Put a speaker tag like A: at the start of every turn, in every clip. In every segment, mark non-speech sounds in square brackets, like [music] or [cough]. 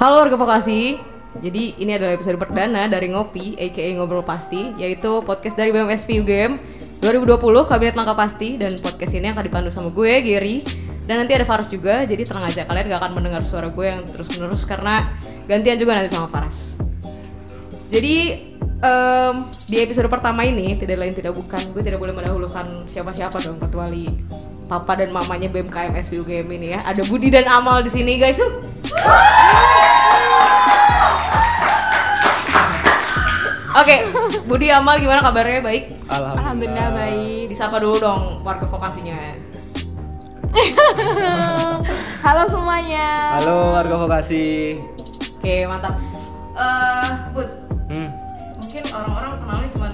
A: Halo warga Vokasi. Jadi ini adalah episode perdana dari Ngopi, aka Ngobrol Pasti, yaitu podcast dari BMSP UGM 2020 Kabinet Langkah Pasti dan podcast ini akan dipandu sama gue, Gary. Dan nanti ada Faras juga, jadi tenang aja kalian gak akan mendengar suara gue yang terus-menerus karena gantian juga nanti sama Faras. Jadi em, di episode pertama ini tidak lain tidak bukan, gue tidak boleh mendahulukan siapa-siapa dong kecuali papa dan mamanya BMKM SPI UGM ini ya. Ada Budi dan Amal di sini guys. Oke, Budi Amal gimana kabarnya? Baik?
B: Alhamdulillah baik.
A: Disapa dulu dong warga vokasinya. [laughs]
B: Halo semuanya.
C: Halo warga vokasi.
A: Oke, mantap. Eh, Bud,
C: Hmm.
A: mungkin orang-orang kenalnya cuman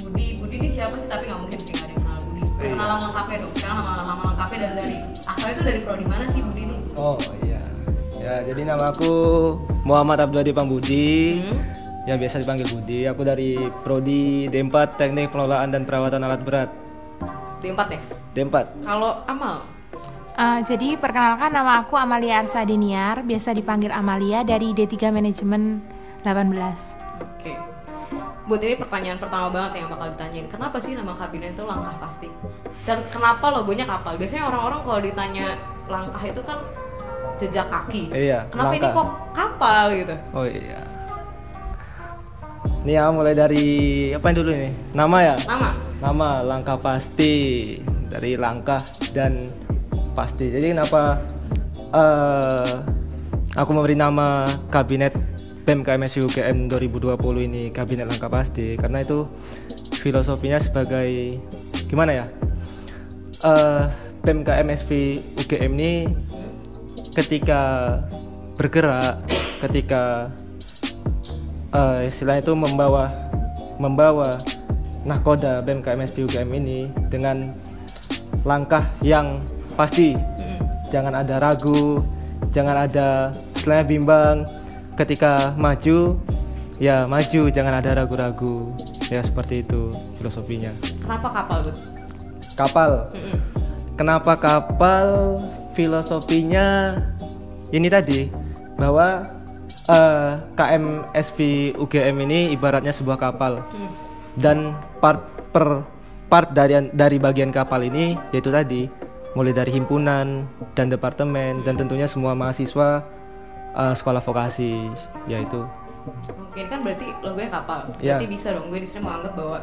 A: Budi. Budi ini siapa sih? Tapi nggak mungkin sih nggak ada yang kenal Budi. Kenalan lengkapnya dong. Sekarang nama nama lengkapnya dan dari asalnya itu dari prodi mana sih Budi ini?
C: Oh iya. Ya jadi nama aku Muhammad Abdul Pambudi.
A: Hmm.
C: Yang biasa dipanggil Budi. Aku dari prodi D4 Teknik Pengelolaan dan Perawatan Alat Berat.
A: Di empat ya.
C: D4.
A: Kalau Amal,
B: Eh, jadi perkenalkan nama aku Amalia Arsa Deniar, biasa dipanggil Amalia dari D3 Manajemen 18.
A: Oke. Buat ini pertanyaan pertama banget yang bakal ditanyain. Kenapa sih nama kabinet itu langkah pasti? Dan kenapa logonya kapal? Biasanya orang-orang kalau ditanya langkah itu kan jejak kaki.
C: Iya,
A: Kenapa ini
C: langkah.
A: kok kapal gitu?
C: Oh iya. Ini ya mulai dari apa yang dulu ini? Nama ya?
A: Nama?
C: Nama langkah pasti dari langkah dan pasti. Jadi kenapa eh aku memberi nama kabinet BMKMS UGM 2020 ini kabinet langkah pasti karena itu filosofinya sebagai gimana ya? Eh BMKMSV UGM ini ketika bergerak, ketika eh istilahnya itu membawa membawa nahkoda BMKMS UGM ini dengan langkah yang pasti
A: Mm.
C: jangan ada ragu jangan ada istilahnya bimbang ketika maju ya maju jangan ada ragu-ragu ya seperti itu filosofinya
A: Kenapa kapal, Bud?
C: kapal
A: Mm-mm.
C: kenapa kapal filosofinya ini tadi bahwa eh, KMSV UGM ini ibaratnya sebuah kapal
A: Mm.
C: dan part per part dari dari bagian kapal ini yaitu tadi mulai dari himpunan dan departemen dan tentunya semua mahasiswa eh, sekolah vokasi yaitu
A: Oke, kan berarti logonya kapal.
C: Iya.
A: Berarti bisa dong gue di sini menganggap bahwa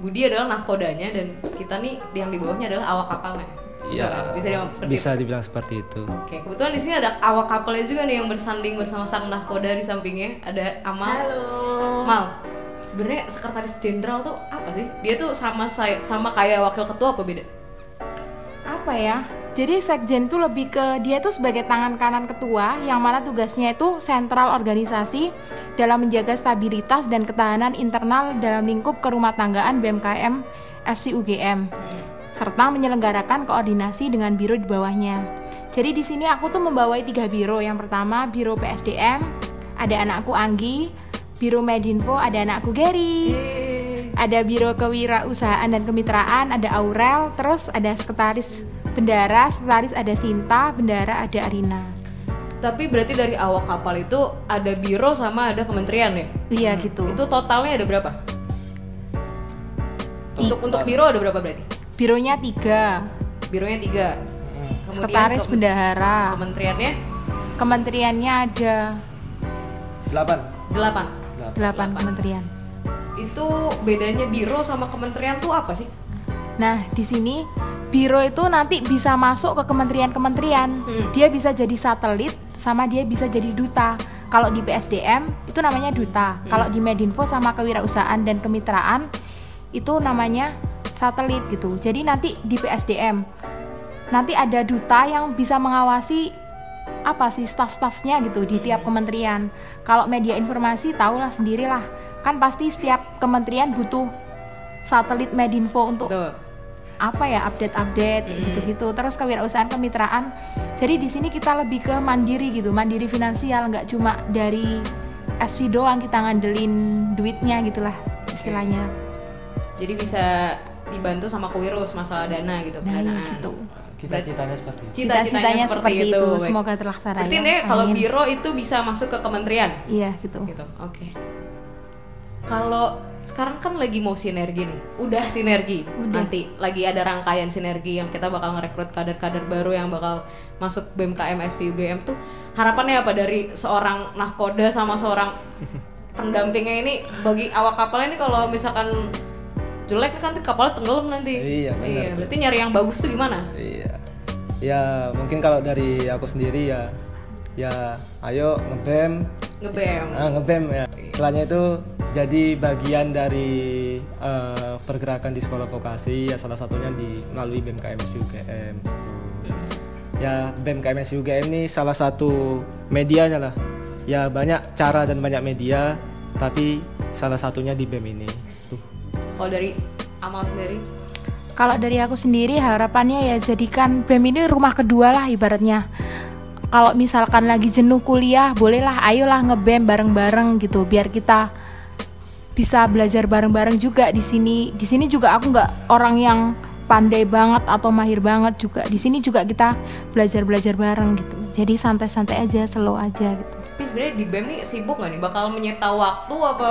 A: Budi adalah nahkodanya dan kita nih yang di bawahnya adalah awak kapalnya. Betul
C: ya?
A: Bisa dibilang seperti
C: bisa dibilang seperti itu
A: Oke, kebetulan di sini ada awak kapalnya juga nih yang bersanding bersama sang nahkoda di sampingnya. Ada Amal.
B: Halo.
A: Mal, sebenarnya sekretaris jenderal tuh apa sih? Dia tuh sama saya sama kayak wakil ketua apa beda?
B: Apa ya? Jadi sekjen itu lebih ke dia itu sebagai tangan kanan ketua yang mana tugasnya itu sentral organisasi dalam menjaga stabilitas dan ketahanan internal dalam lingkup kerumah tanggaan BMKM SC UGM serta menyelenggarakan koordinasi dengan biro di bawahnya. Jadi di sini aku tuh membawai tiga biro. Yang pertama biro PSDM, ada anakku Anggi, biro Medinfo ada anakku Gary, ada biro kewirausahaan dan kemitraan ada Aurel, terus ada sekretaris bendara, sekretaris ada Sinta, bendara ada Arina.
A: Tapi berarti dari awak kapal itu ada biro sama ada kementerian ya?
B: Iya gitu.
A: Itu totalnya ada berapa? Untuk untuk biro ada berapa berarti?
B: Bironya tiga,
A: Bironya tiga. Kemudian
B: sekretaris
A: ke-
B: bendahara,
A: kementeriannya
B: kementeriannya ada
C: delapan
A: delapan.
B: delapan kementerian.
A: Itu bedanya biro sama kementerian tuh apa sih?
B: Nah, di sini biro itu nanti bisa masuk ke kementerian-kementerian.
A: Hmm.
B: Dia bisa jadi satelit sama dia bisa jadi duta. Kalau di PSDM itu namanya duta. Kalau di Medinfo sama kewirausahaan dan kemitraan itu namanya satelit gitu. Jadi nanti di PSDM nanti ada duta yang bisa mengawasi apa sih staff-staffnya gitu di tiap kementerian. Kalau media informasi tahulah sendirilah. Kan pasti setiap kementerian butuh satelit Medinfo untuk
A: Tuh.
B: apa ya update-update
A: Mm.
B: gitu-gitu terus kewirausahaan kemitraan jadi di sini kita lebih ke mandiri gitu mandiri finansial nggak cuma dari SV doang kita ngandelin duitnya gitulah istilahnya
A: Jadi bisa dibantu sama Kuirus masalah dana gitu,
B: Nah,
A: pendanaan.
B: gitu.
C: Cita-citanya seperti itu.
B: Cita-citanya seperti itu.
A: Baik.
B: Semoga terlaksana
A: Berarti
B: ya.
A: intinya kalau
B: Amin.
A: biro itu bisa masuk ke kementerian
B: Iya gitu.
A: gitu. Oke. Kalau sekarang kan lagi mau sinergi nih, udah sinergi.
B: Udah.
A: Nanti lagi ada rangkaian sinergi yang kita bakal ngerekrut kader-kader baru yang bakal masuk BMKM SPUGM tuh. Harapannya apa dari seorang nahkoda sama seorang [laughs] pendampingnya ini bagi awak kapalnya ini kalau misalkan jelek kan nanti kapalnya tenggelam nanti.
C: Iya, benar
A: Iya,
C: tuh.
A: berarti nyari yang bagus tuh gimana?
C: Iya. Ya, mungkin kalau dari aku sendiri ya ya ayo ngebem
A: Ngebem.
C: ah, ngebem ya istilahnya itu jadi bagian dari eh, pergerakan di sekolah vokasi ya salah satunya di melalui BMKM SUGM gitu. ya BMKM SUGM ini salah satu medianya lah ya banyak cara dan banyak media tapi salah satunya di BEM ini.
A: Kalau dari Amal sendiri?
B: Kalau dari aku sendiri harapannya ya jadikan BEM ini rumah kedua lah ibaratnya. Kalau misalkan lagi jenuh kuliah, bolehlah ayolah ngebem bareng-bareng gitu biar kita bisa belajar bareng-bareng juga di sini. Di sini juga aku nggak orang yang pandai banget atau mahir banget juga. Di sini juga kita belajar-belajar bareng gitu. Jadi santai-santai aja, slow aja gitu.
A: Tapi sebenarnya di BEM nih sibuk nggak nih? Bakal menyita waktu apa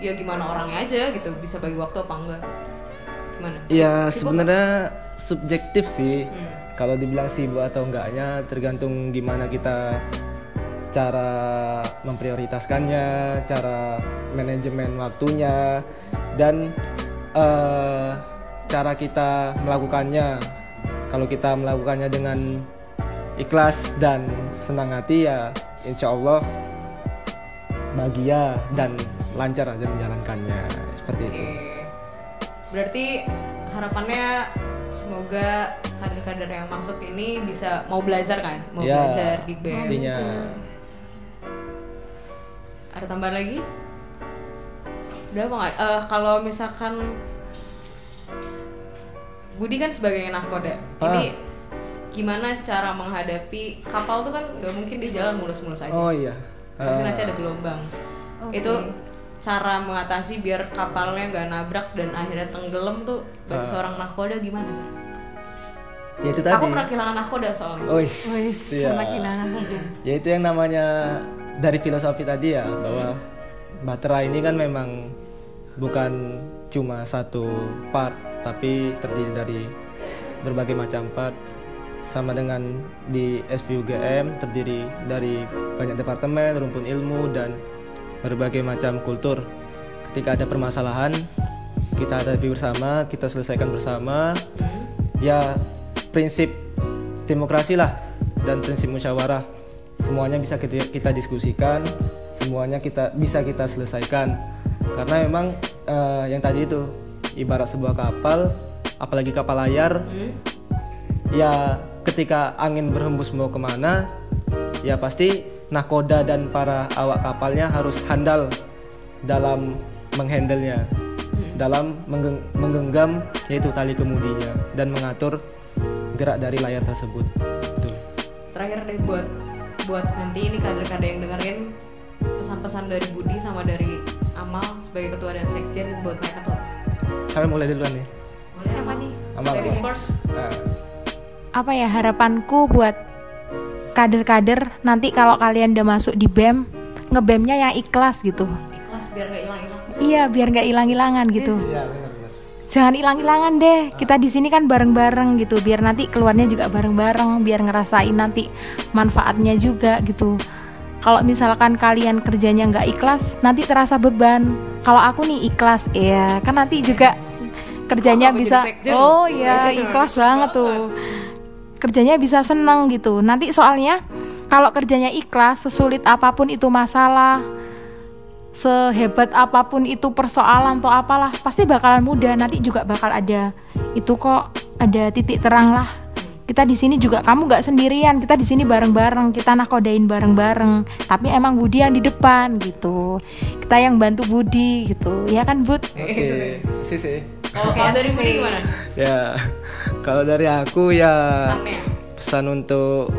A: ya gimana orangnya aja gitu? Bisa bagi waktu apa enggak? Gimana?
C: Ya sebenarnya subjektif sih.
A: Hmm.
C: Kalau dibilang sibuk atau enggaknya tergantung gimana kita cara memprioritaskannya, cara manajemen waktunya dan eh, cara kita melakukannya. Kalau kita melakukannya dengan ikhlas dan senang hati ya insya Allah bahagia dan lancar aja menjalankannya seperti itu.
A: Oke. Berarti harapannya semoga kader-kader yang masuk ini bisa mau belajar kan? Mau
C: Ya,
A: belajar di BEM.
C: Pastinya.
A: Ada tambahan lagi? Udah apa nggak? Eh, kalau misalkan Budi kan sebagai nahkoda, ini gimana cara menghadapi kapal tuh kan nggak mungkin di jalan mulus-mulus aja.
C: Oh iya.
A: Pasti
C: Eh,
A: nanti ada gelombang.
B: Oke.
A: Itu cara mengatasi biar kapalnya nggak nabrak dan akhirnya tenggelam tuh bagi
C: Ah.
A: seorang nahkoda gimana sih?
C: ya itu tadi.
A: Aku pernah kehilangan nahkoda soalnya.
C: Oh,
B: Wis,
C: iya.
B: anak ilanan.
C: Ya itu yang namanya dari filosofi tadi ya bahwa baterai ini kan memang bukan cuma satu part tapi terdiri dari berbagai macam part sama dengan di SPUGM terdiri dari banyak departemen, rumpun ilmu dan berbagai macam kultur. Ketika ada permasalahan, kita hadapi bersama, kita selesaikan bersama. Ya prinsip demokrasi lah dan prinsip musyawarah semuanya bisa kita, kita diskusikan semuanya kita bisa kita selesaikan karena memang eh, yang tadi itu ibarat sebuah kapal apalagi kapal layar
A: Hmm?
C: ya ketika angin berhembus mau ke mana ya pasti nakoda dan para awak kapalnya harus handal dalam menghandlenya dalam menggeng- menggenggam yaitu tali kemudinya dan mengatur gerak dari layar tersebut Tuh.
A: Terakhir deh buat buat nanti ini kader-kader yang dengerin pesan-pesan dari Budi sama dari Amal sebagai ketua dan sekjen buat mereka tuh.
C: Kalian mulai duluan nih
A: Boleh,
B: Siapa
A: Amal?
B: nih?
C: Amal.
A: First.
C: Nah,
B: apa ya harapanku buat kader-kader nanti kalau kalian udah masuk di BEM ngebemnya yang ikhlas gitu.
A: Ikhlas biar nggak hilang-hilang.
B: iya biar nggak hilang-hilangan gitu.
C: Iya benar-benar
B: jangan hilang-hilangan deh kita di sini kan bareng-bareng gitu. Biar nanti keluarnya juga bareng-bareng biar ngerasain nanti manfaatnya juga gitu. Kalau misalkan kalian kerjanya nggak ikhlas nanti terasa beban. Kalau aku nih ikhlas ya kan nanti juga kerjanya
A: sampai
B: bisa oh ya ikhlas banget tuh kerjanya bisa seneng gitu. Nanti soalnya kalau kerjanya ikhlas sesulit apa pun itu masalah sehebat apa pun itu persoalan atau apalah pasti bakalan mudah. Nanti juga bakal ada itu kok ada titik terang lah. Kita di sini juga kamu nggak sendirian. Kita di sini bareng-bareng. Kita nakodain bareng-bareng. Tapi emang Budi yang di depan gitu. Kita yang bantu Budi gitu. Ya kan Bud?
C: Oke. Sih sih.
A: Kalau dari Budi gimana?
C: ya kalau dari aku ya
A: Pesannya.
C: pesan untuk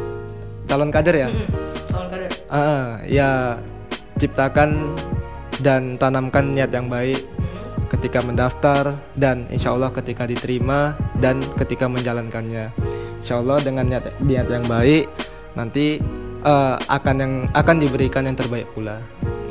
C: calon kader ya
A: Mm-mm. Calon kader.
C: Ah, ya ciptakan dan tanamkan niat yang baik ketika mendaftar dan insya Allah ketika diterima dan ketika menjalankannya insya Allah dengan niat, niat yang baik nanti eh, akan yang akan diberikan yang terbaik pula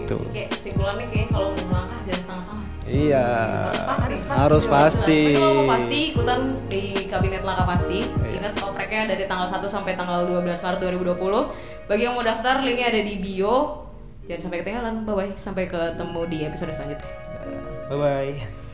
C: tuh
A: Kayak kesimpulannya kayak kalau mau melangkah jangan setengah-tengah.
C: Iya
A: Harus pasti.
C: harus pasti
A: Tapi kalau mau pasti ikutan di kabinet langkah pasti.
C: Iya.
A: Ingat opreknya dari tanggal 1 sampai tanggal 12 Maret 2020. Bagi yang mau daftar linknya ada di bio. Jangan sampai ketinggalan. Bye bye. Sampai ketemu di episode selanjutnya.
C: bye bye